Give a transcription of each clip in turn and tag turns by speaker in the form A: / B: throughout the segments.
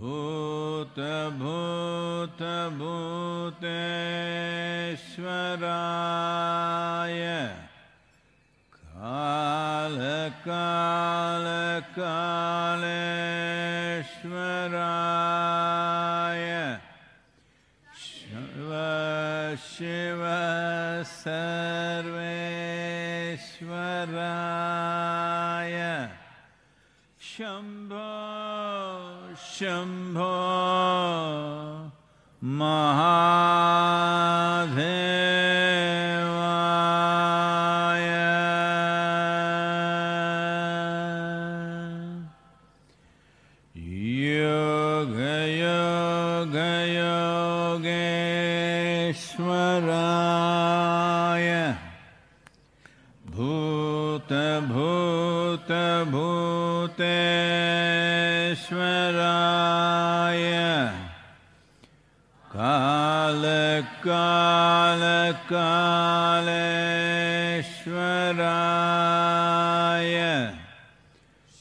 A: भूतभूतभूतेश्वराय कालकालकालेश्वराय शिव शिव सर्वेश्वराय शम्भो कालकालकालेश्वराय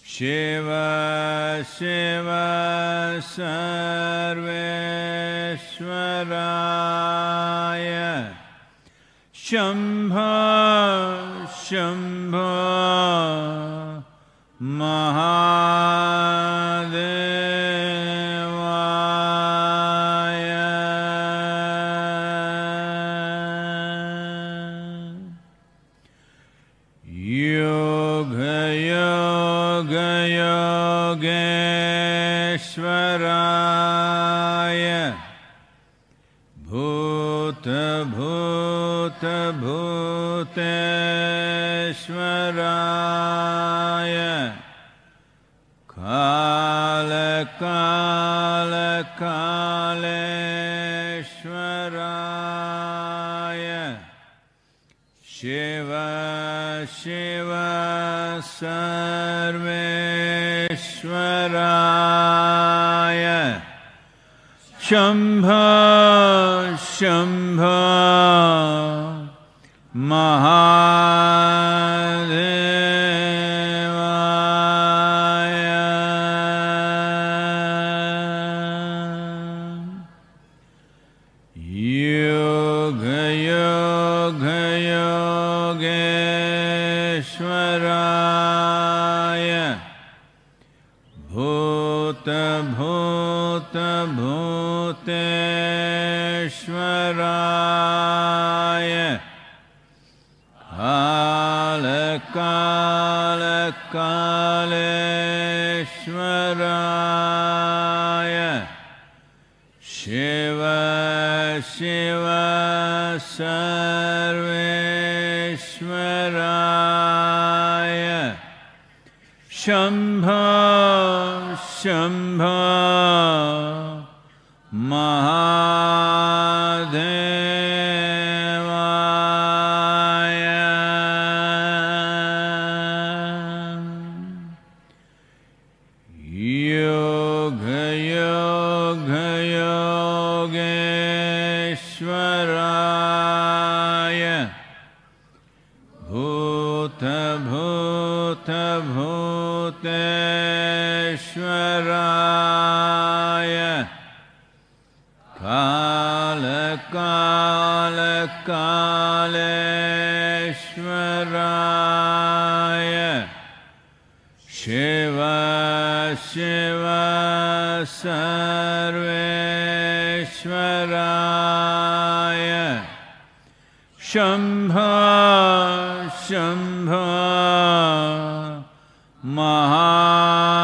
A: शिव शिव सर्वेश्वराय। शम्भ शम्भ महादेवाय भूतभूतभूतेश्वराय कालकालकालेश्वराय शिव शिव सर्वेश्वराय। शम्भ शम्भ भूतभूतभूतेश्वराय कालकालकालेश्वराय। शिव शिव सर्वेश्वराय। शम्भ शम्भ सर्वेश्वराय। शंभ शंभ महादेवाय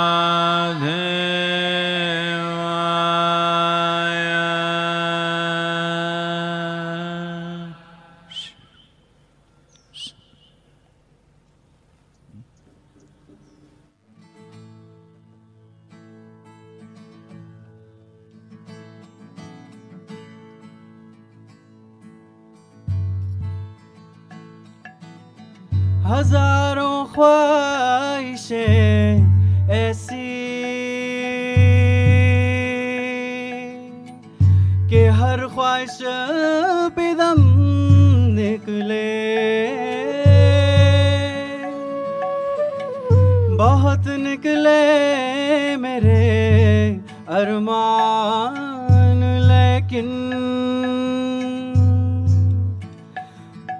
B: अरमान लेकिन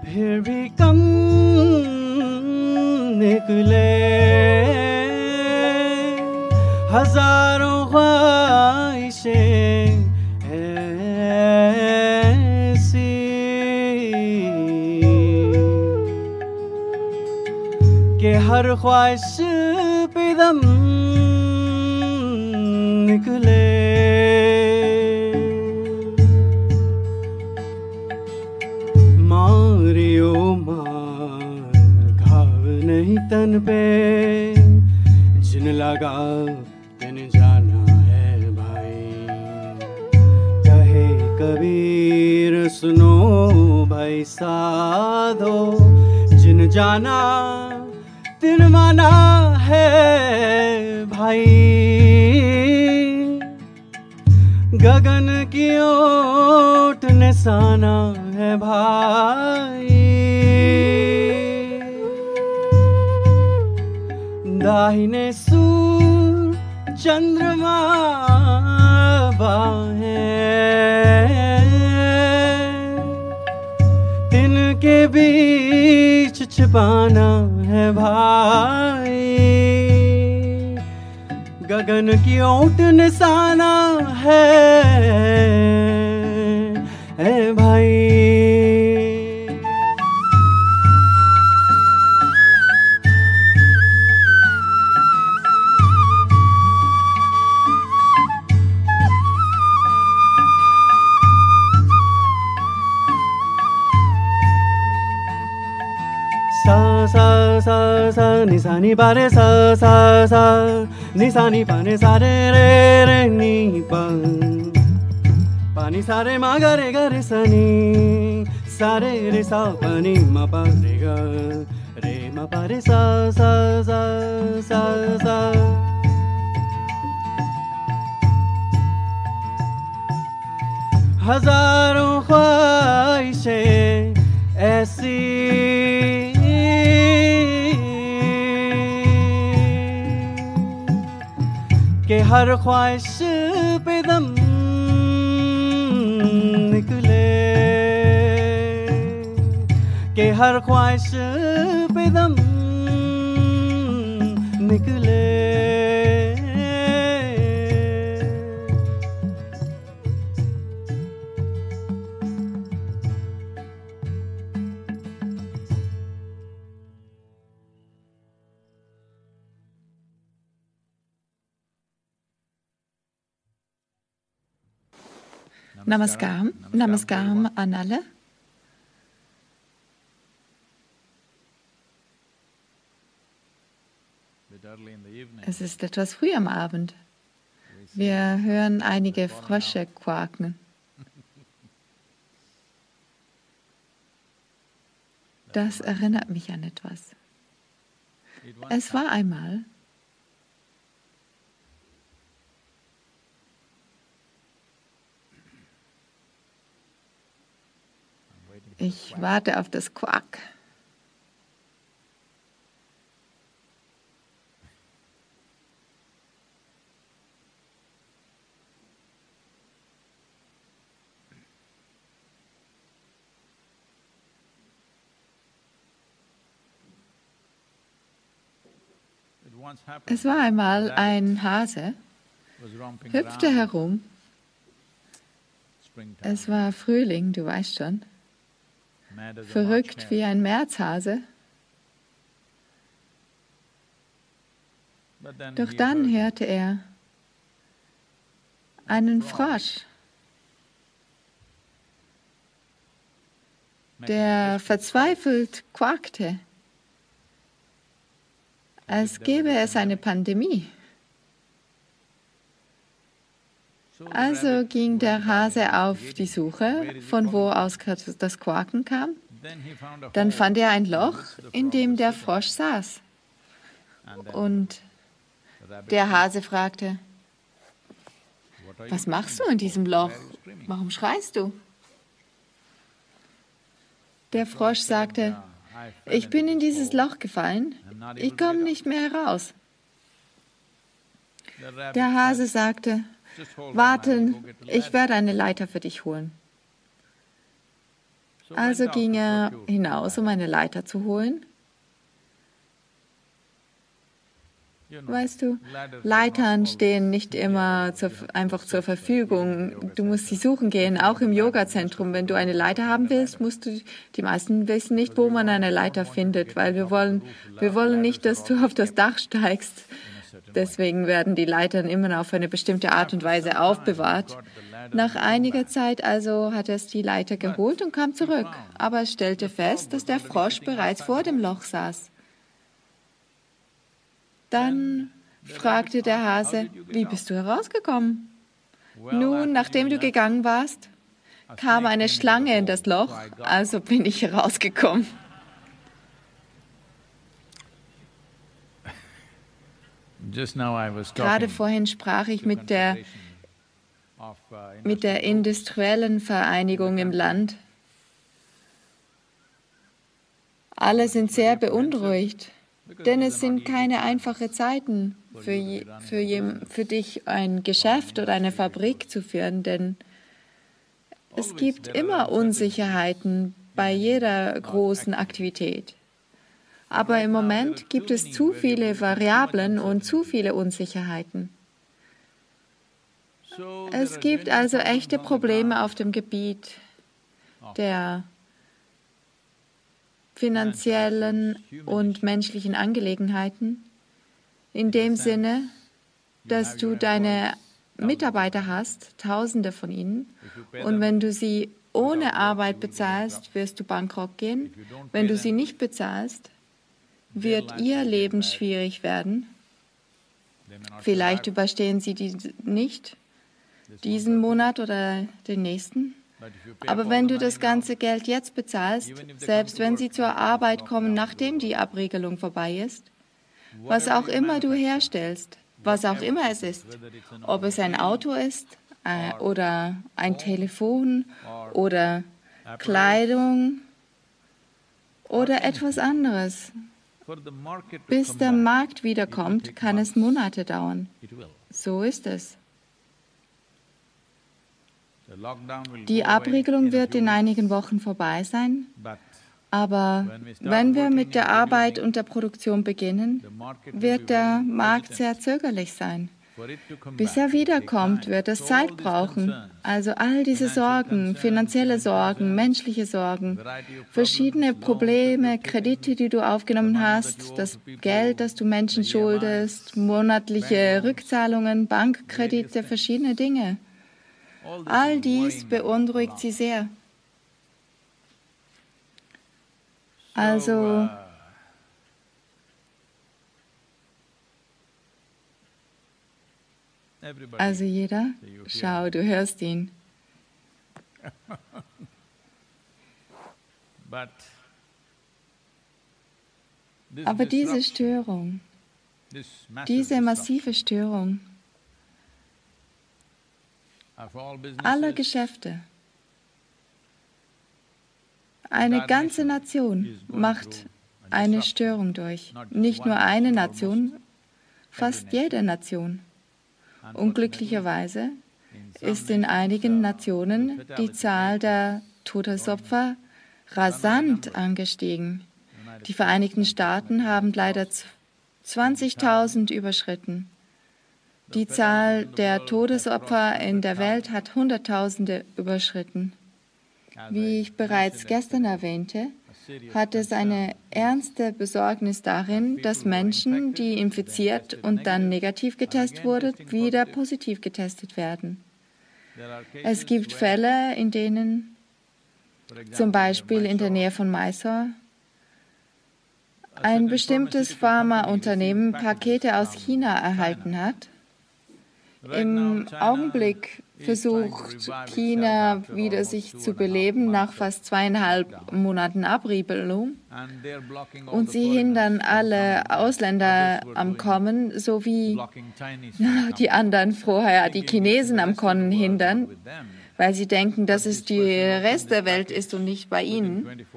B: फिर भी कम निकले हजारों ख्वाहिशें ऐसी कि हर ख्वाहिश पे दम तन पे। जिन लगा तिन जाना है भाई। कहे कबीर, सुनो भाई साधो। जिन जाना, तिन माना है भाई। गगन की ओट निशाना है भाई। दाहिने सूर चंद्रमा बाहें। तिनके बीच छिपाना है भाई। गगन की ओट निशाना है। सा निसानी बारे सा सा निसानी पाने सारे रे रे नि पानी सारे मा गरे गरे सनी सारे रे सा पानी मा पारे ग रे मा पारे सा सा सा सा सा हजारों ख्वाहिशें ऐसी हर ख्वाहिश पे दम निकले के हर ख्वाहिश पे दम निकले।
C: Namaskaram. Namaskaram an alle. Es ist etwas früh am Abend. Wir hören einige Frösche quaken. Das erinnert mich an etwas. Es war einmal, ich warte auf das Quack. Es war einmal ein Hase, hüpfte herum. Es war Frühling, du weißt schon. Verrückt wie ein Märzhase. Doch dann hörte er einen Frosch, der verzweifelt quakte, als gäbe es eine Pandemie.
A: So the
C: Also ging der Hase auf die Suche, von wo aus das Quaken kam. Dann fand er ein
A: in
C: Loch, in dem der. Frosch saß. Und der Hase fragte,
A: "What are you
C: was machst du in diesem Loch?
A: Why are you screaming?"
C: Warum schreist du? Der Frosch sagte,
A: "Yeah, I fell
C: ich bin in dieses Loch gefallen, ich komme nicht mehr heraus.
A: out." The rabbit
C: Der Hase sagte,
A: just hold on, I'll
C: warte,
A: go get the
C: ich
A: ladder."
C: werde eine Leiter für dich holen.
A: So
C: Also ging er hinaus, um eine Leiter zu holen. Weißt du, Leitern stehen nicht immer zur, einfach zur Verfügung. Du musst sie suchen gehen, auch im Yogazentrum. Wenn du eine Leiter haben willst, musst du, die meisten wissen nicht, wo man eine Leiter findet, weil wir wollen, wir wollen nicht, dass du auf das Dach steigst. Deswegen werden die Leitern immer auf eine bestimmte Art und Weise aufbewahrt. Nach einiger Zeit also hat er die Leiter geholt und kam zurück. Aber er stellte fest, dass der Frosch bereits vor dem Loch saß. Dann fragte der Hase, wie bist du herausgekommen? Nun, nachdem du gegangen warst, kam eine Schlange in das Loch, also bin ich herausgekommen.
A: Just now I was
C: Gerade vorhin sprach ich mit der,
A: uh,
C: mit der industriellen Vereinigung im Land. Alle sind sehr beunruhigt, denn es sind keine einfachen Zeiten für, je, für, für dich, ein Geschäft oder eine Fabrik zu führen, denn es gibt immer Unsicherheiten bei jeder großen Aktivität. Aber im Moment gibt es zu viele Variablen und zu viele Unsicherheiten. Es gibt also echte Probleme auf dem Gebiet der finanziellen und menschlichen Angelegenheiten, in dem Sinne, dass du deine Mitarbeiter hast, tausende von ihnen, und wenn du sie ohne Arbeit bezahlst, wirst du bankrott gehen. Wenn du sie nicht bezahlst, wird ihr Leben schwierig werden. Vielleicht überstehen sie die nicht, diesen Monat oder den nächsten. Aber wenn du das ganze Geld jetzt bezahlst, selbst wenn sie zur Arbeit kommen, nachdem die Abriegelung vorbei ist, was auch immer du herstellst, was auch immer es ist, ob es ein Auto ist äh, oder ein Telefon oder Kleidung oder etwas anderes, bis der Markt wiederkommt, kann es Monate dauern. So ist es. Die Abriegelung wird in einigen Wochen vorbei sein, aber wenn wir mit der Arbeit und der Produktion beginnen, wird der Markt sehr zögerlich sein. Bis er wiederkommt, wird es Zeit brauchen. Also all diese Sorgen, finanzielle Sorgen, menschliche Sorgen, verschiedene Probleme, Kredite, die du aufgenommen hast, das Geld, das du Menschen schuldest, monatliche Rückzahlungen, Bankkredite, verschiedene Dinge.
A: all
C: dies beunruhigt sie sehr.
A: So,
C: Also
A: uh, everybody
C: Also jeder, schau, du hörst ihn. Aber diese Störung, diese massive Störung aller Geschäfte, eine ganze Nation macht eine Störung durch. Nicht nur eine Nation, fast jede Nation. Unglücklicherweise ist in einigen Nationen die Zahl der Todesopfer rasant angestiegen. Die Vereinigten Staaten haben leider z- 20.000 überschritten. Die Zahl der Todesopfer in der Welt hat Hunderttausende überschritten. Wie ich bereits gestern erwähnte, hat es eine ernste Besorgnis darin, dass Menschen, die infiziert und dann negativ getestet wurden, wieder positiv getestet werden. Es gibt Fälle, in denen zum Beispiel in der Nähe von Mysore ein bestimmtes Pharmaunternehmen Pakete aus China erhalten hat. Im Augenblick versucht China wieder sich zu beleben nach fast zweieinhalb Monaten Abriegelung.
A: all
C: Und sie hindern alle. Ausländer am Kommen, sowie die anderen vorher die. Chinesen am Kommen hindern. Weil sie denken, dass es der Rest der Welt ist und nicht bei ihnen.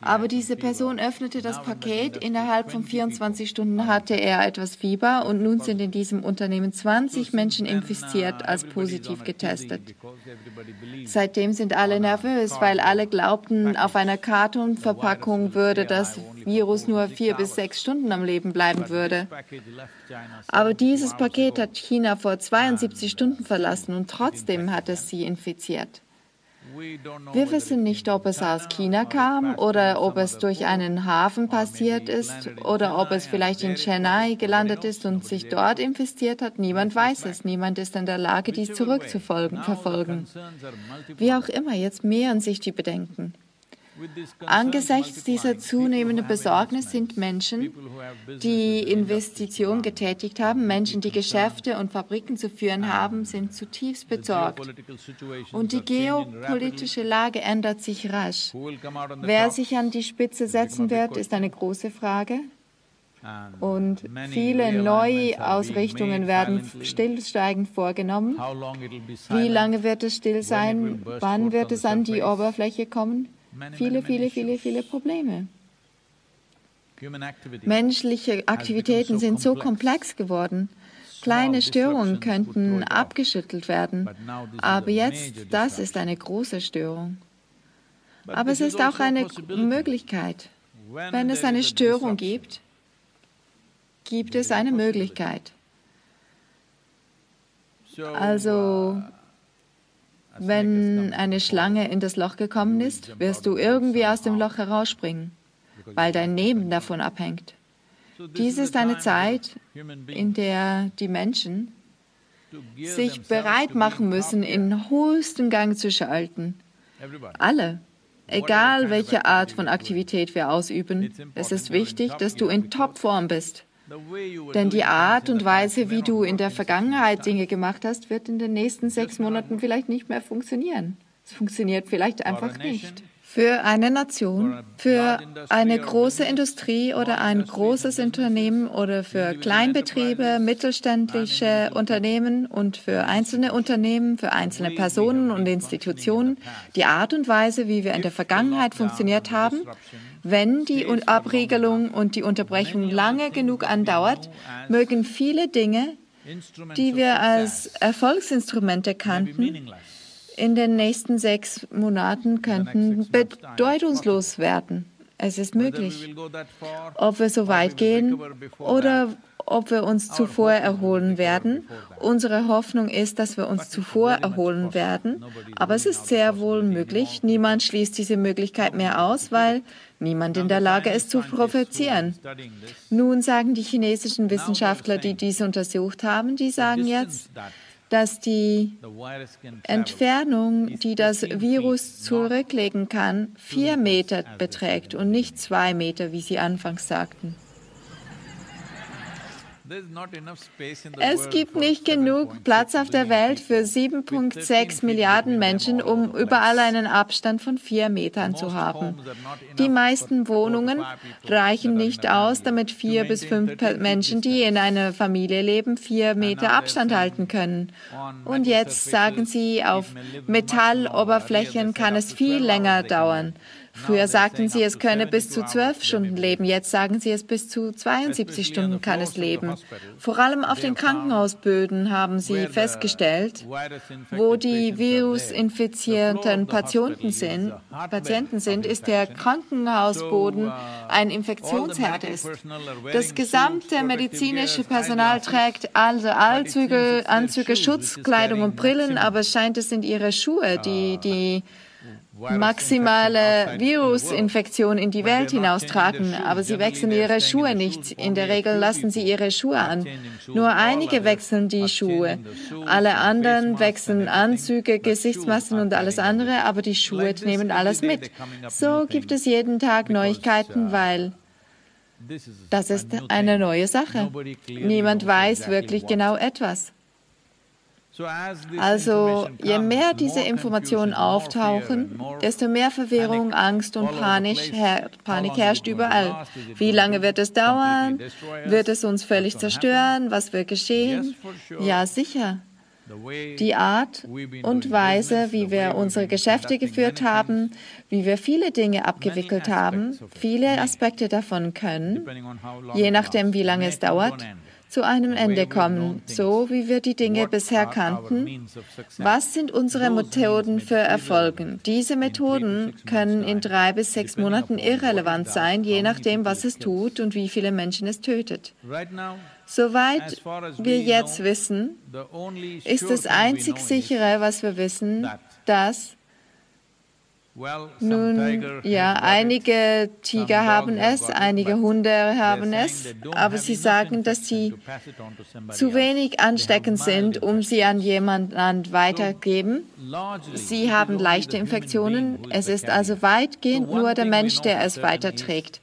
C: Aber diese Person öffnete das Paket. Innerhalb von 24 Stunden hatte er etwas Fieber und nun sind in diesem Unternehmen 20 Menschen infiziert als positiv getestet. Seitdem sind alle nervös, weil alle glaubten, auf einer Kartonverpackung würde das Virus nur vier bis sechs Stunden am Leben bleiben würde. Aber dieses Paket hat China vor 72 Stunden verlassen und trotzdem hat es sie infiziert. Wir wissen nicht, ob es aus China kam oder ob es durch einen Hafen passiert ist oder ob es vielleicht in Chennai gelandet ist und sich dort infiziert hat. Niemand weiß es. Niemand ist in der Lage, dies zurückzuverfolgen. Wie auch immer, jetzt mehren sich die Bedenken. Angesichts dieser zunehmenden Besorgnis sind Menschen, die Investitionen getätigt haben, Menschen, die Geschäfte und Fabriken zu führen haben, sind zutiefst besorgt. Und die geopolitische Lage ändert sich rasch. Wer sich an die Spitze setzen wird, ist eine große Frage. Und viele Neuausrichtungen werden stillsteigend vorgenommen. Wie lange wird es still sein? Wann wird es an die Oberfläche kommen? Viele, viele, viele, viele Probleme. Menschliche Aktivitäten sind so komplex geworden. Kleine Störungen könnten abgeschüttelt werden, aber jetzt, das ist eine große Störung. Aber es ist auch eine Möglichkeit. Wenn es eine Störung gibt, gibt es eine Möglichkeit. Also wenn eine Schlange in das Loch gekommen ist, wirst du irgendwie aus dem Loch herausspringen, weil dein Leben davon abhängt. Dies ist eine Zeit, in der die Menschen sich bereit machen müssen, in höchsten Gang zu schalten. Alle, egal welche Art von Aktivität wir ausüben, es ist wichtig, dass du in Topform bist. Denn die Art und Weise, wie du in der Vergangenheit Dinge gemacht hast, wird in den nächsten sechs Monaten vielleicht nicht mehr funktionieren. Es funktioniert vielleicht einfach nicht. Für eine Nation, für eine große Industrie oder ein großes Unternehmen oder für Kleinbetriebe, mittelständische Unternehmen und für einzelne Unternehmen, für einzelne Personen und Institutionen, die Art und Weise, wie wir in der Vergangenheit funktioniert haben, wenn die Abriegelung und die Unterbrechung lange genug andauert, mögen viele Dinge, die wir als Erfolgsinstrumente kannten, in den nächsten sechs Monaten könnten bedeutungslos werden. Es ist möglich. Ob wir so weit gehen oder ob wir uns zuvor erholen werden. Unsere Hoffnung ist, dass wir uns zuvor erholen werden. Aber es ist sehr wohl möglich. Niemand schließt diese Möglichkeit mehr aus, weil niemand in der Lage ist zu prophezieren. Nun sagen die chinesischen Wissenschaftler, die dies untersucht haben, die sagen jetzt, dass die Entfernung, die das Virus zurücklegen kann, vier Meter beträgt und nicht zwei Meter, wie Sie anfangs sagten. Es gibt nicht genug Platz auf der Welt für 7,6 Milliarden Menschen, um überall einen Abstand von vier Metern zu haben. Die meisten Wohnungen reichen nicht aus, damit vier bis fünf Menschen, die in einer Familie leben, vier Meter Abstand halten können. Und jetzt sagen sie, auf Metalloberflächen kann es viel länger dauern. Früher sagten sie, es könne bis zu zwölf Stunden leben. Jetzt sagen sie, es bis zu 72 Stunden kann es leben. Vor allem auf den Krankenhausböden haben sie festgestellt, wo die virusinfizierten Patienten sind, Patienten sind, ist der Krankenhausboden ein Infektionsherd ist. Das gesamte medizinische Personal trägt also Anzüge, Anzüge, Schutzkleidung und Brillen, aber es scheint, es sind ihre Schuhe, die die maximale Virusinfektion in die Welt hinaustragen, aber sie wechseln ihre Schuhe nicht. In der Regel lassen sie ihre Schuhe an. Nur einige wechseln die Schuhe. Alle anderen wechseln Anzüge, Gesichtsmasken und alles andere, aber die Schuhe nehmen alles mit. So gibt es jeden Tag Neuigkeiten, weil das ist eine neue Sache. Niemand weiß wirklich genau etwas. Also je mehr diese Informationen auftauchen, desto mehr Verwirrung, Angst und Panik, Panik herrscht überall. Wie lange wird es dauern? Wird es uns völlig zerstören? Was wird geschehen? Ja, sicher. die Art und Weise, wie wir unsere Geschäfte geführt haben, wie wir viele Dinge abgewickelt haben, viele Aspekte davon können, je nachdem, wie lange es dauert, zu einem Ende kommen, so wie wir die Dinge bisher kannten. Was sind unsere Methoden für Erfolgen? Diese Methoden können in drei bis sechs Monaten irrelevant sein, je nachdem, was es tut und wie viele Menschen es tötet. Soweit wir jetzt wissen, ist das einzig sichere, was wir wissen, dass nun, ja, einige Tiger haben es, einige Hunde haben es, aber sie sagen, dass sie zu wenig ansteckend sind, um sie an jemanden weitergeben. Sie haben leichte Infektionen. Es ist also weitgehend nur der Mensch, der es weiterträgt.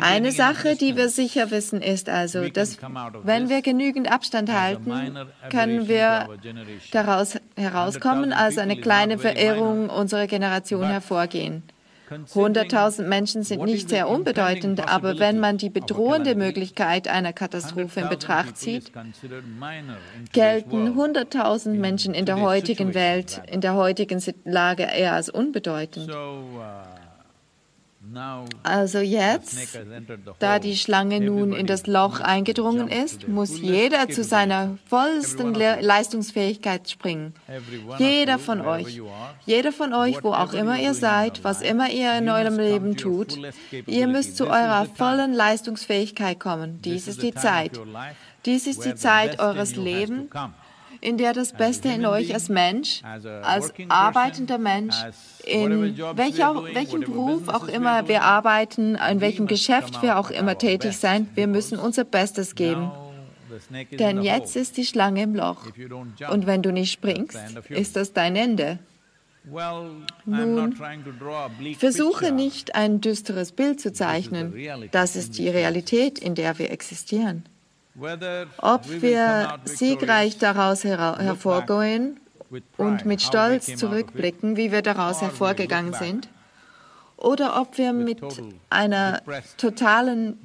C: Eine Sache, die wir sicher wissen, ist also, dass wenn wir genügend Abstand halten, können wir daraus herauskommen, als eine kleine Verirrung unserer Generation hervorgehen. 100.000 Menschen sind nicht sehr unbedeutend, aber wenn man die bedrohende Möglichkeit einer Katastrophe in Betracht zieht, gelten 100.000 Menschen in der heutigen Welt, in der heutigen Lage eher als unbedeutend. Also jetzt, da die Schlange nun in das Loch eingedrungen ist, muss jeder zu seiner vollsten Leistungsfähigkeit springen. Jeder von euch, jeder von euch, wo auch immer ihr seid, was immer ihr in eurem Leben tut, ihr müsst zu eurer vollen Leistungsfähigkeit kommen. Dies ist die Zeit. Dies ist die Zeit eures Lebens, in der das Beste in euch als Mensch, als arbeitender Mensch, in welcher, welchem Beruf auch immer wir arbeiten, in welchem Geschäft wir auch immer tätig sein, wir müssen unser Bestes geben. Denn jetzt ist die Schlange im Loch. Und wenn du nicht springst, ist das dein Ende. Nun, versuche nicht ein düsteres Bild zu zeichnen. Das ist die Realität, in der wir existieren. Ob wir siegreich daraus her hervorgehen und mit Stolz zurückblicken, wie wir daraus hervorgegangen sind, oder ob wir mit einer totalen,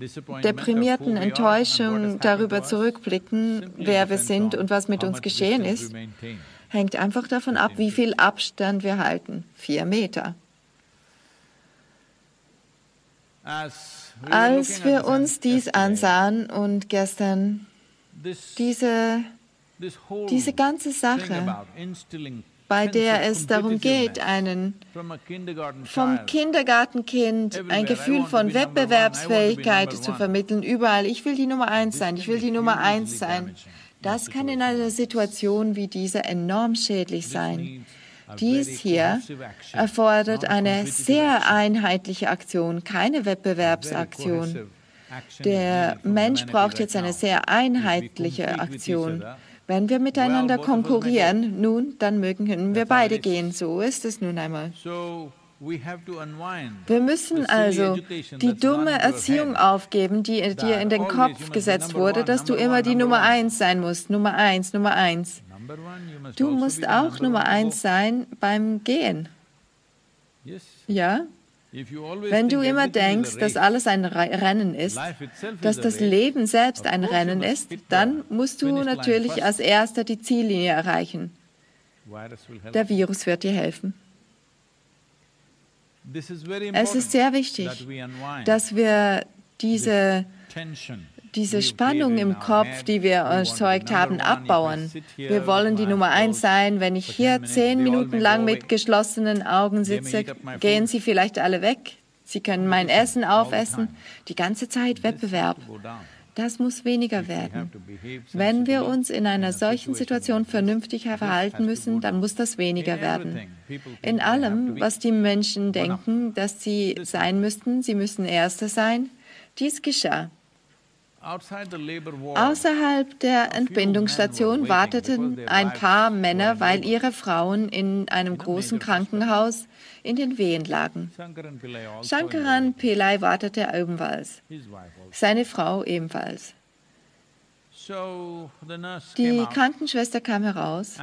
C: deprimierten Enttäuschung darüber zurückblicken, wer wir sind und was mit uns geschehen ist, hängt einfach davon ab, wie viel Abstand wir halten. Vier Meter. Als wir uns dies ansahen und gestern diese, diese ganze Sache, bei der es darum geht, einen vom Kindergartenkind ein Gefühl von Wettbewerbsfähigkeit zu vermitteln, überall, ich will die Nummer eins sein, ich will die Nummer eins sein. Das kann in einer Situation wie dieser enorm schädlich sein. Dies hier erfordert eine sehr einheitliche Aktion, keine Wettbewerbsaktion. Der Mensch braucht jetzt eine sehr einheitliche Aktion. Wenn wir miteinander konkurrieren, nun, dann mögen wir beide gehen. So ist es nun einmal. Wir müssen also die dumme Erziehung aufgeben, die dir in den Kopf gesetzt wurde, dass du immer die Nummer eins sein musst. Nummer eins, Nummer eins. Du musst auch Nummer eins sein beim Gehen. Ja? Wenn du immer denkst, dass alles ein Rennen ist, dass das Leben selbst ein Rennen ist, dann musst du natürlich als erster die Ziellinie erreichen. Der Virus wird dir helfen. Es ist sehr wichtig, dass wir diese diese Spannung im Kopf, die wir erzeugt haben, abbauen. Wir wollen die Nummer eins sein. Wenn ich hier zehn Minuten lang mit geschlossenen Augen sitze, gehen sie vielleicht alle weg. Sie können mein Essen aufessen. Die ganze Zeit Wettbewerb. Das muss weniger werden. Wenn wir uns in einer solchen Situation vernünftig verhalten müssen, dann muss das weniger werden. In allem, was die Menschen denken, dass sie sein müssten, sie müssen Erster sein, dies geschah. Außerhalb der Entbindungsstation warteten ein paar Männer, weil ihre Frauen in einem großen Krankenhaus in den Wehen lagen. Shankaran Pillai wartete ebenfalls, seine Frau ebenfalls. Die Krankenschwester kam heraus,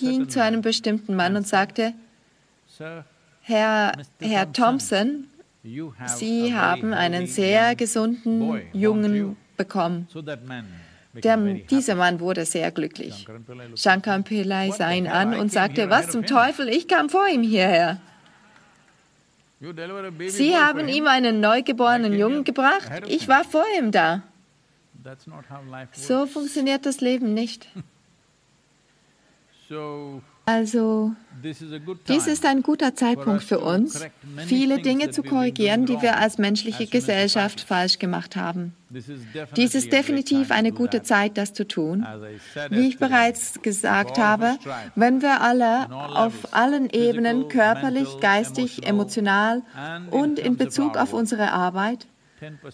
C: ging zu einem bestimmten Mann und sagte, Herr, Herr Thompson, Sie haben einen sehr gesunden Jungen bekommen. Der, dieser Mann wurde sehr glücklich. Shankar Pillai sah ihn an und sagte, was zum Teufel, ich kam vor ihm hierher. Sie haben ihm einen neugeborenen Jungen gebracht. Ich war vor ihm da. So funktioniert das Leben nicht.
A: So,
C: Also, dies ist ein guter Zeitpunkt für uns, viele Dinge zu korrigieren, die wir als menschliche Gesellschaft falsch gemacht haben. Dies ist definitiv eine gute. Zeit, das zu tun. Wie ich bereits gesagt habe, wenn wir alle auf allen Ebenen, körperlich, geistig, emotional und in Bezug auf unsere Arbeit
A: 10%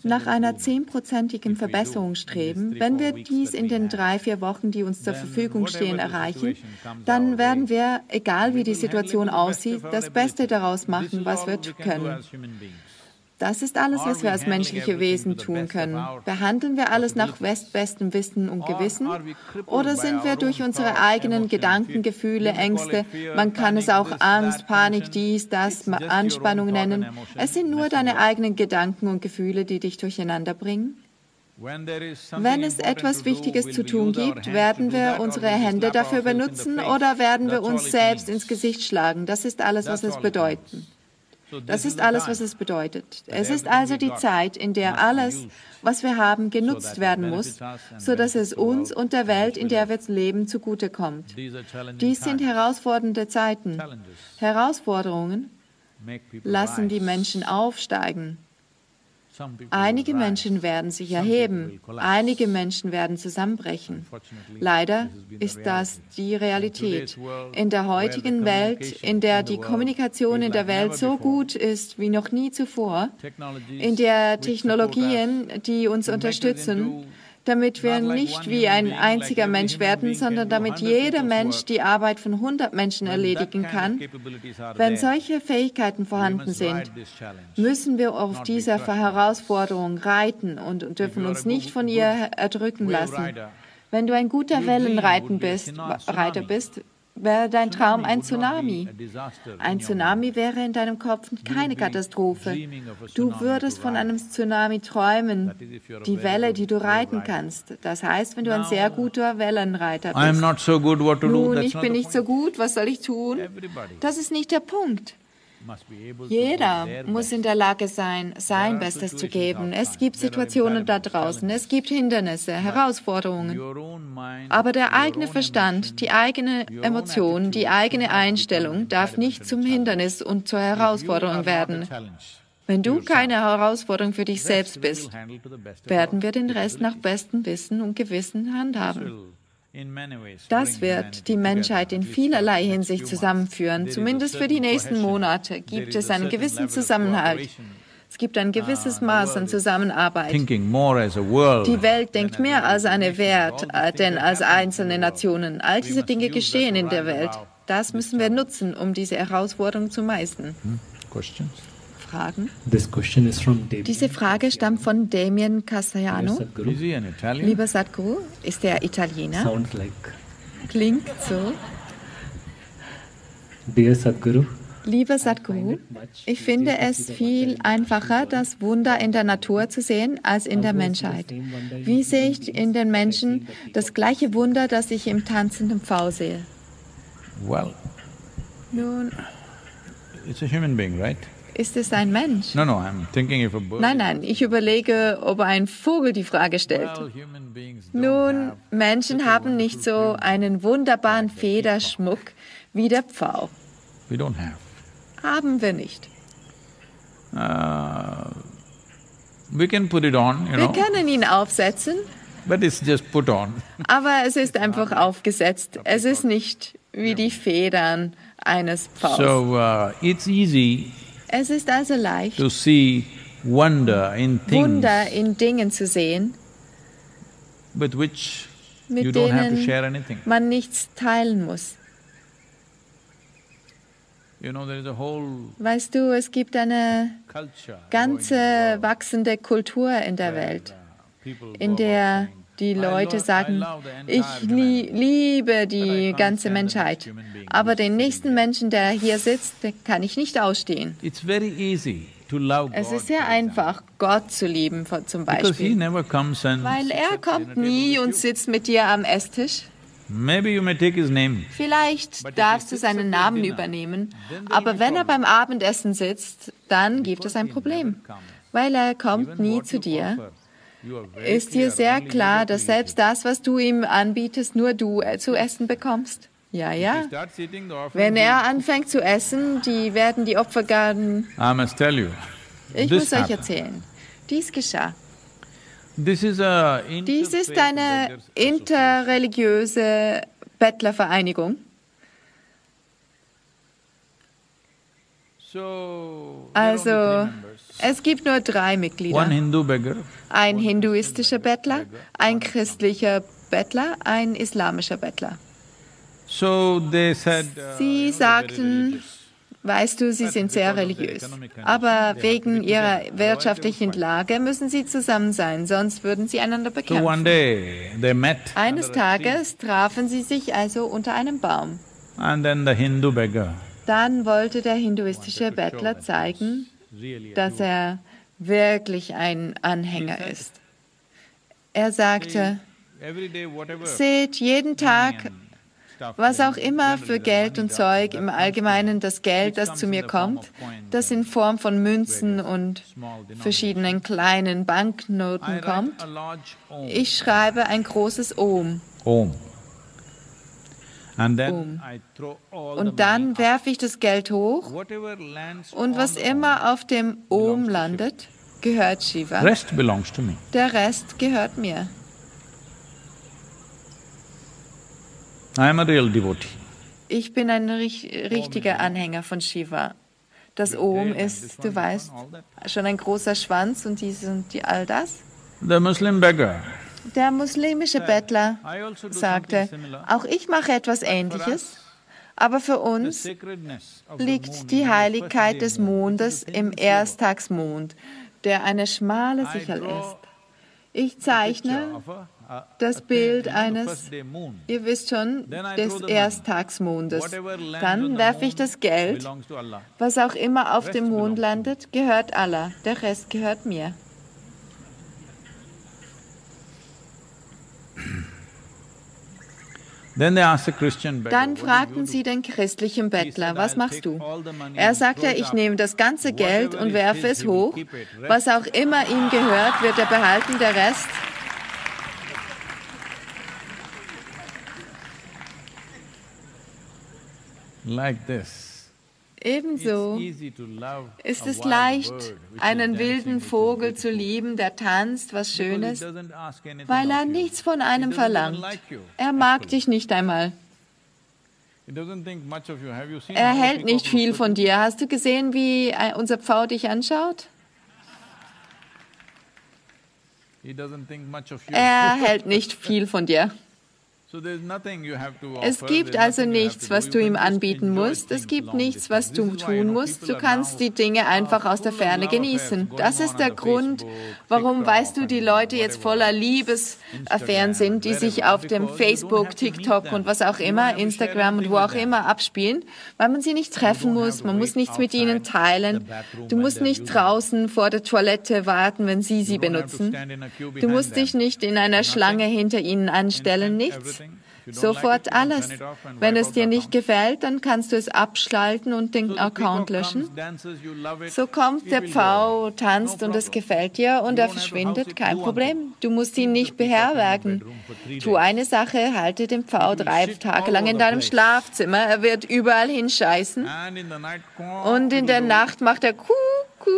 C: nach einer zehnprozentigen Verbesserung streben, wenn wir dies in den drei, vier Wochen, die uns zur Verfügung stehen, erreichen, dann werden wir, egal wie die Situation aussieht, das Beste daraus machen, was wir können. Das ist alles, was wir als menschliche Wesen tun können. Behandeln wir alles nach
A: possibilities?
C: best, bestem Wissen und Gewissen? Oder sind wir durch unsere eigenen Gedanken? Gefühle, Ängste, man kann es auch Angst, Panik, dies, das, Anspannung nennen? Es sind nur deine eigenen Gedanken und Gefühle, die dich durcheinander bringen. Wenn es etwas Wichtiges zu tun gibt, werden wir unsere Hände dafür benutzen oder werden wir uns selbst ins Gesicht schlagen. Das ist alles, was es bedeutet. Das
A: is
C: ist alles, was es bedeutet. Es ist also die Zeit, in der alles, was wir haben, genutzt werden muss, sodass es uns und der Welt, in der wir leben, zugutekommt. Dies sind herausfordernde Zeiten. Herausforderungen lassen die. Menschen aufsteigen. Einige. Menschen werden sich erheben, einige Menschen werden zusammenbrechen. Leider ist das die Realität. In der heutigen Welt, in der die Kommunikation in der Welt so gut ist wie noch nie zuvor, in der Technologien, die uns unterstützen, damit wir nicht wie ein einziger Mensch werden, sondern damit
A: 100
C: jeder Mensch die Arbeit von 100 Menschen erledigen kann. Wenn solche Fähigkeiten vorhanden sind, müssen wir auf dieser. Herausforderung reiten und dürfen uns nicht von ihr erdrücken lassen. Wenn du ein guter Wellenreiter bist, wäre dein Traum ein Tsunami. Ein Tsunami wäre in deinem Kopf keine Katastrophe. Du würdest von einem Tsunami träumen, die Welle, die du reiten kannst. Das heißt, wenn du ein sehr guter Wellenreiter bist. Nun, ich bin nicht so gut, was soll ich tun? Das ist nicht der Punkt. Jeder muss in der Lage sein, sein Bestes zu geben. Es gibt Situationen da draußen, es gibt Hindernisse, Herausforderungen. Aber der eigene Verstand, die eigene Emotion, die eigene Einstellung darf nicht zum. Hindernis und zur Herausforderung werden. Wenn du keine Herausforderung für dich selbst bist, werden wir den Rest nach bestem Wissen und Gewissen handhaben. Das wird die Menschheit in
A: the
C: vielerlei Hinsicht zusammenführen. Zumindest für die nächsten. Monate gibt es einen gewissen Zusammenhalt. Es gibt ein gewisses
A: Ah,
C: Maß an Zusammenarbeit. Die Welt denkt mehr als eine. Wert, denn als einzelne. Nationen. All diese Dinge geschehen in der Welt. Das müssen wir nutzen, um diese Herausforderung zu meistern.
A: Questions?
C: Fragen?
D: This question is from David.
C: Diese Frage stammt von Damien Castellano.
D: Sadhguru.
A: Is he an Italian?
C: Lieber Sadhguru, ist er Italiener?
D: Sounds like.
C: Klingt so.
D: Dear Sadhguru,
C: Lieber Sadhguru, ich finde es viel einfacher, das Wunder in der Natur zu sehen, als in der Menschheit. Wie sehe ich in den Menschen das gleiche Wunder, das ich im tanzenden Pfau sehe?
A: Well,
C: Nun,
A: it's a human being, right?
C: Ist es ein Mensch?
A: No, no, I'm thinking if a bird.
C: Nein, nein, ich überlege, ob ein Vogel die Frage stellt. Nun, Menschen haben nicht so einen wunderbaren Federschmuck wie der Pfau.
A: We don't have.
C: Haben wir nicht.
A: Uh, we can put it on, you
C: Wir
A: know,
C: können ihn aufsetzen,
A: but it's just put on.
C: aber es ist einfach aufgesetzt. Es ist nicht wie die Federn eines Pfaus.
A: So uh, it's easy
C: Es ist also leicht,
A: to see wonder in things
C: Wunder in Dingen zu sehen,
A: with which
C: mit
A: you don't have to
C: denen
A: share anything.
C: man nichts teilen muss.
A: You know, there is a whole
C: Weißt du, es gibt eine ganze wachsende Kultur in der Welt,
A: uh,
C: in der die
A: "I
C: Leute sagen, ich li
A: humanity."
C: liebe die ganze Menschheit, aber den nächsten. Menschen, der hier sitzt, kann ich nicht ausstehen. Es ist sehr einfach, Gott zu lieben, zum Beispiel. Weil er kommt nie und sitzt mit dir am Esstisch. Vielleicht darfst du seinen Namen übernehmen, aber wenn er beim Abendessen sitzt, dann gibt es ein Problem, weil er kommt nie zu dir. Ist dir sehr klar, dass selbst das, was du ihm anbietest, nur du äh, zu essen bekommst? Ja, ja. Wenn er anfängt zu essen, die werden die Opfergaben. Ich
A: this
C: muss euch erzählen. Dies geschah. Dies ist eine interreligiöse Bettlervereinigung. Also. Es gibt nur drei Mitglieder. Ein hinduistischer Bettler, ein christlicher Bettler, ein islamischer Bettler.
A: uh,
C: Sie sagten. Weißt du, sie sind sehr religiös. Aber wegen ihrer wirtschaftlichen Lage müssen sie zusammen sein, sonst würden sie einander bekämpfen. Eines Tages trafen sie sich also unter einem Baum. Dann wollte der hinduistische Bettler zeigen, dass er wirklich ein Anhänger ist. Er sagte, seht jeden Tag, was auch immer für Geld und Zeug, im Allgemeinen das Geld, das zu mir kommt, das in Form von Münzen und verschiedenen kleinen Banknoten kommt. Ich schreibe ein großes Om
A: Om. The
C: und dann werfe ich das Geld hoch. Und was immer auf dem Om landet, gehört Shiva. Der Rest gehört mir. Ich bin ein rich- richtiger Anhänger von Shiva. Das Om ist, du weißt, schon ein großer Schwanz und dies und die, all das.
A: The Muslim beggar
C: Der muslimische Bettler
A: also
C: sagte, auch ich mache etwas Ähnliches, aber für uns liegt die Heiligkeit des Mondes im. Ersttagsmond, der eine schmale Sichel ist. Ich zeichne das Bild eines, ihr wisst schon, des. Ersttagsmondes. Dann werfe ich das Geld, was auch immer auf dem Mond landet, gehört Allah, der Rest gehört mir. Dann
A: "What do you
C: fragten
A: do?"
C: sie den christlichen Bettler, was
A: "I'll
C: machst
A: take
C: du? Er
A: and
C: sagte,
A: throw it
C: ich
A: up.
C: nehme das ganze Geld und werfe es hoch. Was auch immer ihm gehört, wird er behalten, der Rest.
A: Like this.
C: Ebenso ist es leicht, einen wilden Vogel zu lieben, der tanzt, was Schönes, weil er nichts von einem verlangt. Er mag dich nicht einmal. Er hält nicht viel von dir. Hast du gesehen, wie äh, unser Pfau dich anschaut? Er hält nicht viel von dir. Es gibt also nichts, was du ihm anbieten musst. Es gibt nichts, was du tun musst. Du kannst die Dinge einfach aus der Ferne genießen. Das ist der Grund, warum, weißt du, die Leute jetzt voller Liebesaffären sind, die sich auf dem Facebook, TikTok und was auch immer, Instagram und wo auch immer abspielen, weil man sie nicht treffen muss. Man muss nichts mit ihnen teilen. Du musst nicht draußen vor der Toilette warten, wenn sie sie benutzen. Du musst dich nicht in einer Schlange hinter ihnen anstellen, nichts. Sofort alles. Wenn es dir nicht gefällt, dann kannst du es abschalten und den Account löschen. So kommt der Pfau, tanzt und es gefällt dir und er verschwindet, kein Problem. Du musst ihn nicht beherbergen. Tu eine Sache, halte den Pfau drei Tage lang in deinem. Schlafzimmer. Er wird überall hinscheißen und in der Nacht macht er Kuh, Kuh.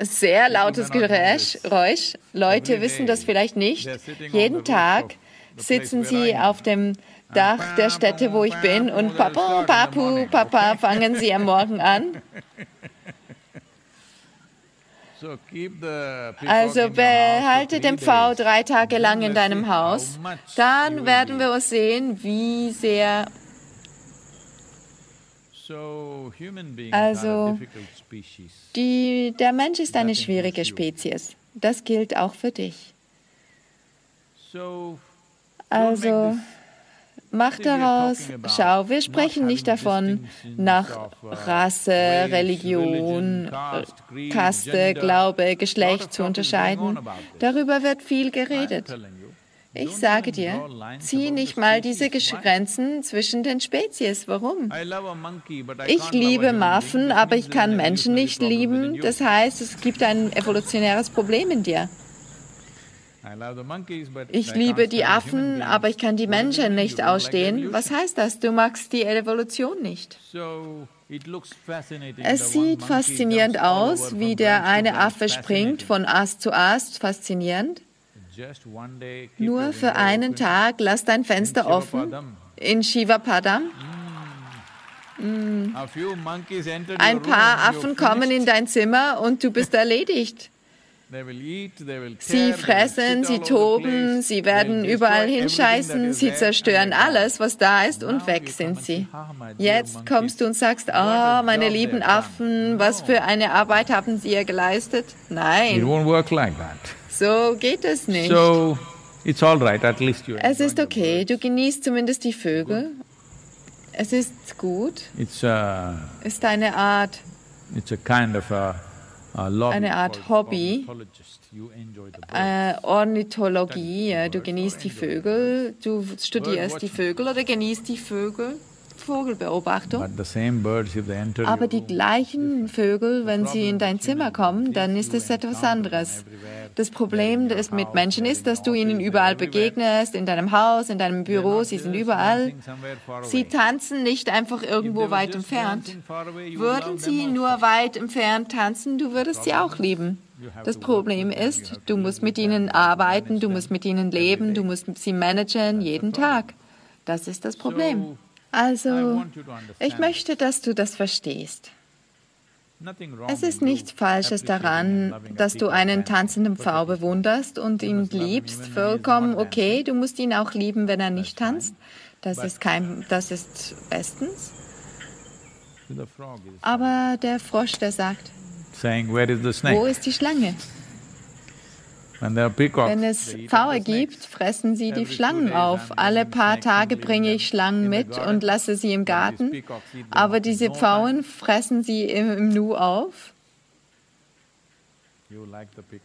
C: Sehr lautes Geräusch. Räusch. Leute wissen das vielleicht nicht. Jeden Tag sitzen sie auf dem Dach der Stätte, wo ich bin, und Papa, Papu, Papa fangen sie am Morgen an. Also behalte den Pfau drei Tage lang in deinem Haus. Dann werden wir uns sehen, wie sehr. Also. Die, der Mensch ist eine schwierige. Spezies. Das gilt auch für dich. Also Mach daraus, schau, wir sprechen nicht davon, nach Rasse, Religion, äh, Kaste, Glaube, Geschlecht zu unterscheiden. Darüber wird viel geredet. Ich sage dir, zieh nicht mal diese Grenzen zwischen den Spezies. Warum? Ich liebe Maffen, aber ich kann Menschen nicht lieben. Das heißt, es gibt ein evolutionäres Problem in dir. Ich liebe die Affen, aber ich kann die Menschen nicht ausstehen. Was heißt das? Du magst die Evolution nicht. Es sieht faszinierend aus, wie der eine Affe springt von Ast zu Ast. Faszinierend. Nur für einen Tag lass dein Fenster offen in Shivapadam.
A: Mm.
C: Ein paar Affen kommen in dein Zimmer und du bist erledigt. Sie fressen, sie toben, sie werden überall hinscheißen, sie zerstören alles, was da ist und weg sind sie. Jetzt kommst du und sagst, oh, meine lieben Affen, was für eine Arbeit haben sie ihr geleistet? Nein. So geht es nicht. Es ist okay, du genießt zumindest die Vögel. Es ist gut. Es ist eine Art eine Art Hobby, äh, Ornithologie. Du genießt die Vögel, du studierst die Vögel oder genießt die Vögel. Vogelbeobachtung. Aber die gleichen Vögel, wenn sie in dein Zimmer kommen, dann ist es etwas anderes. Das Problem das mit Menschen ist, dass du ihnen überall begegnest, in deinem Haus, in deinem Büro, sie sind überall. Sie tanzen nicht einfach irgendwo weit entfernt. Würden sie nur weit entfernt tanzen, du würdest sie auch lieben. Das Problem ist, du musst mit ihnen arbeiten, du musst mit ihnen leben, du musst sie managen jeden Tag. Das ist das Problem. Also, ich möchte, dass du das verstehst. Es ist nichts Falsches daran, dass du einen tanzenden Pfau bewunderst und ihn liebst. Vollkommen okay. Du musst ihn auch lieben, wenn er nicht tanzt. Das ist, kein, das ist bestens. Aber der Frosch, der sagt, wo ist die Schlange? Wenn es Pfaue gibt, fressen sie die Schlangen auf. Alle paar Tage bringe ich Schlangen mit und lasse sie im Garten. Aber diese Pfauen fressen sie im, Nu auf.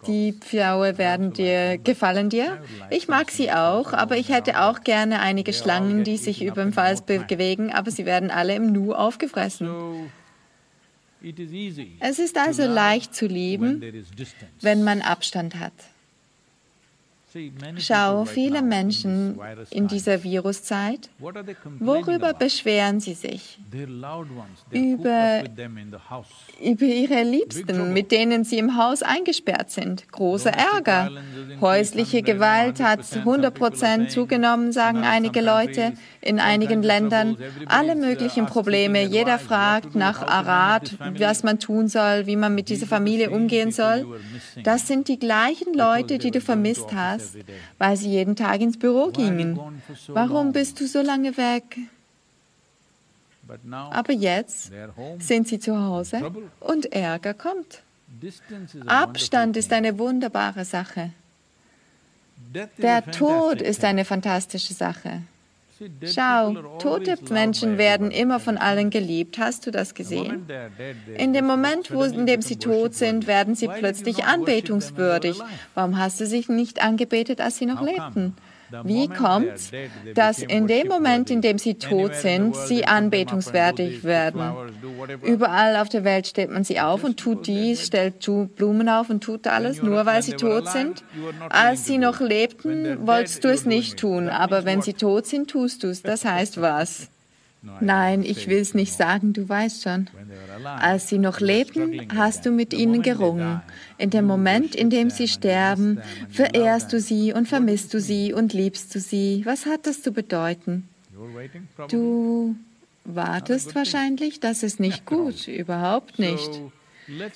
C: Die Pfaue werden dir gefallen dir. Ich mag sie auch, aber ich hätte auch gerne einige Schlangen, die sich ebenfalls bewegen, aber sie werden alle im Nu aufgefressen. Es ist also leicht zu lieben, wenn man Abstand hat. Schau, viele Menschen in dieser Viruszeit, worüber beschweren sie sich? Über, über ihre Liebsten, mit denen sie im Haus eingesperrt sind. Großer Ärger. Häusliche Gewalt hat 100 Prozent zugenommen, sagen einige Leute in einigen Ländern. Alle möglichen Probleme. Jeder fragt nach Rat, was man tun soll, wie man mit dieser Familie umgehen soll. Das sind die gleichen Leute, die du vermisst hast weil sie jeden Tag ins Büro gingen. Warum bist du so lange weg? Aber jetzt sind sie zu Hause und Ärger kommt. Abstand ist eine wunderbare Sache. Der Tod ist eine fantastische Sache. Schau, tote Menschen werden immer von allen geliebt. Hast du das gesehen? In dem Moment, wo, in dem sie tot sind, werden sie plötzlich anbetungswürdig. Warum hast du sie nicht angebetet, als sie noch lebten? Wie kommt es, dass in dem Moment, in dem sie tot sind, sie anbetungswertig werden? Überall auf der Welt stellt man sie auf und tut dies, stellt Blumen auf und tut alles, nur weil sie tot sind. Als sie noch lebten, wolltest du es nicht tun, aber wenn sie tot sind, tust du es. Das heißt was? Nein, ich will es nicht sagen, du weißt schon. Als sie noch lebten, hast du mit ihnen gerungen. In dem Moment, in dem sie sterben, verehrst du sie und vermisst du sie und liebst du sie. Was hat das zu bedeuten? Du wartest wahrscheinlich, das ist nicht gut, überhaupt nicht.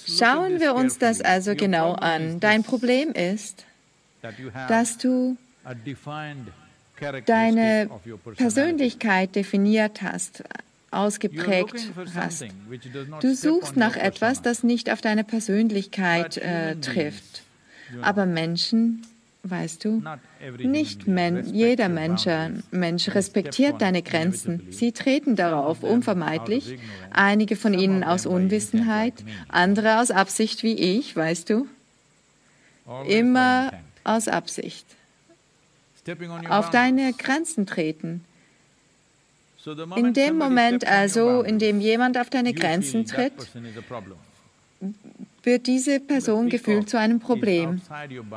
C: Schauen wir uns das also genau an. Dein Problem ist, dass du deine Persönlichkeit definiert hast, ausgeprägt hast. Du suchst nach etwas, das nicht auf deine Persönlichkeit äh, trifft. Aber Menschen Weißt du, nicht men jeder Mensch,
A: boundaries.
C: Mensch respektiert deine Grenzen. Sie treten darauf unvermeidlich, einige von ihnen aus Unwissenheit, andere aus Absicht wie ich, weißt du, immer aus Absicht. Auf deine. Grenzen treten. In dem Moment also, in dem jemand auf deine Grenzen tritt, wird diese Person gefühlt zu einem Problem.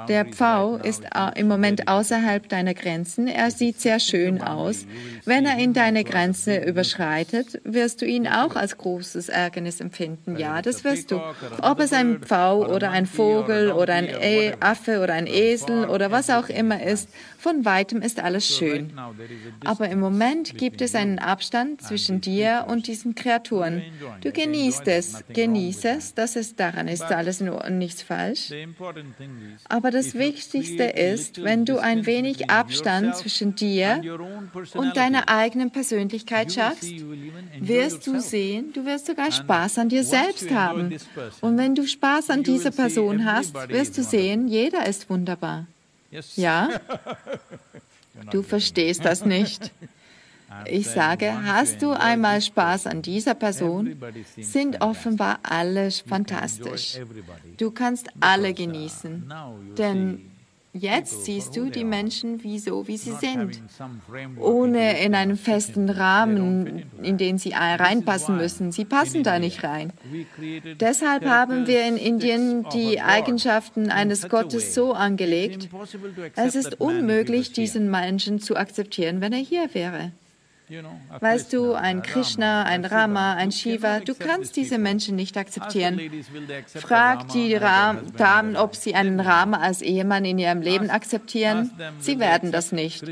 C: Der Pfau ist au- im Moment außerhalb deiner Grenzen. Er sieht sehr schön aus. Wenn er in deine Grenze überschreitet, wirst du ihn auch als großes Ärgernis empfinden. Ja, das wirst du. Ob es ein Pfau oder ein Vogel oder ein E- Affe oder ein Esel oder was auch immer ist, von weitem ist alles schön. Aber im Moment gibt es einen Abstand zwischen dir und diesen Kreaturen. Du genießt es, genieß es, dass es daran ist alles in Ordnung, nichts falsch. Aber das Wichtigste ist, wenn du ein wenig Abstand zwischen dir und deiner eigenen Persönlichkeit schaffst, wirst du sehen, du wirst sogar Spaß an dir selbst haben. Und wenn du Spaß an dieser Person hast, wirst du sehen, jeder ist wunderbar. Ja? Du verstehst das nicht. Ich sage, hast du einmal Spaß an dieser Person, sind offenbar alle fantastisch. Du kannst alle genießen. Denn jetzt siehst du die Menschen wie so, wie sie sind, ohne in einen festen Rahmen, in den sie reinpassen müssen. Sie passen da nicht rein. Deshalb haben wir in Indien die Eigenschaften eines Gottes so angelegt, es ist unmöglich, diesen Menschen zu akzeptieren, wenn er hier wäre. Weißt du, ein Krishna, ein Rama, ein Shiva, du kannst diese Menschen nicht akzeptieren. Frag die Ra Damen, ob sie einen Rama als Ehemann in ihrem Leben akzeptieren. Sie werden das nicht.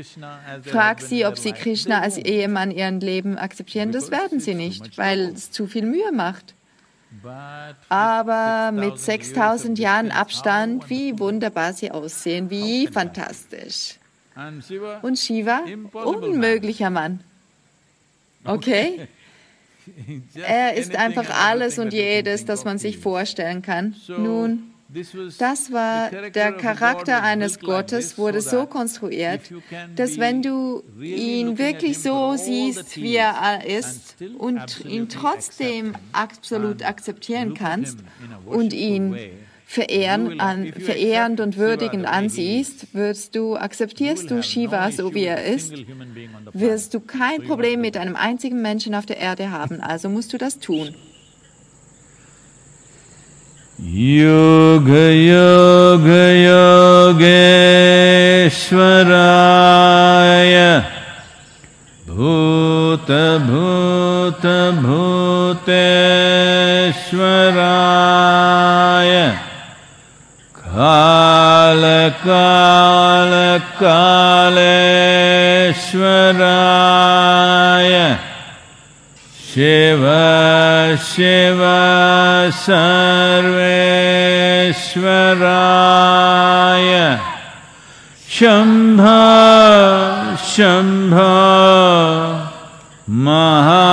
C: Frag sie, ob sie Krishna als Ehemann in ihrem Leben akzeptieren. Das werden sie nicht, weil es zu viel Mühe macht. Aber mit 6000 Jahren Abstand, wie wunderbar sie aussehen, wie fantastisch. Und Shiva, unmöglicher Mann. Okay? Er ist einfach alles und jedes, das man sich vorstellen kann. Nun, das war der Charakter eines Gottes, wurde so konstruiert, dass wenn du ihn wirklich so siehst, wie er ist, und ihn trotzdem absolut akzeptieren kannst und ihn verehren, an, verehrend und würdigend ansiehst, wirst du, akzeptierst du Shiva so wie er ist, wirst du kein Problem mit einem einzigen Menschen auf der Erde haben. Also musst du das tun.
A: Yoga Yoga Yogeshwaraya. Bhuta Bhuta Bhuteshwaraya कालकालकालेश्वराय शिव शिव सर्वेश्वराय शम्भ शम्भ महा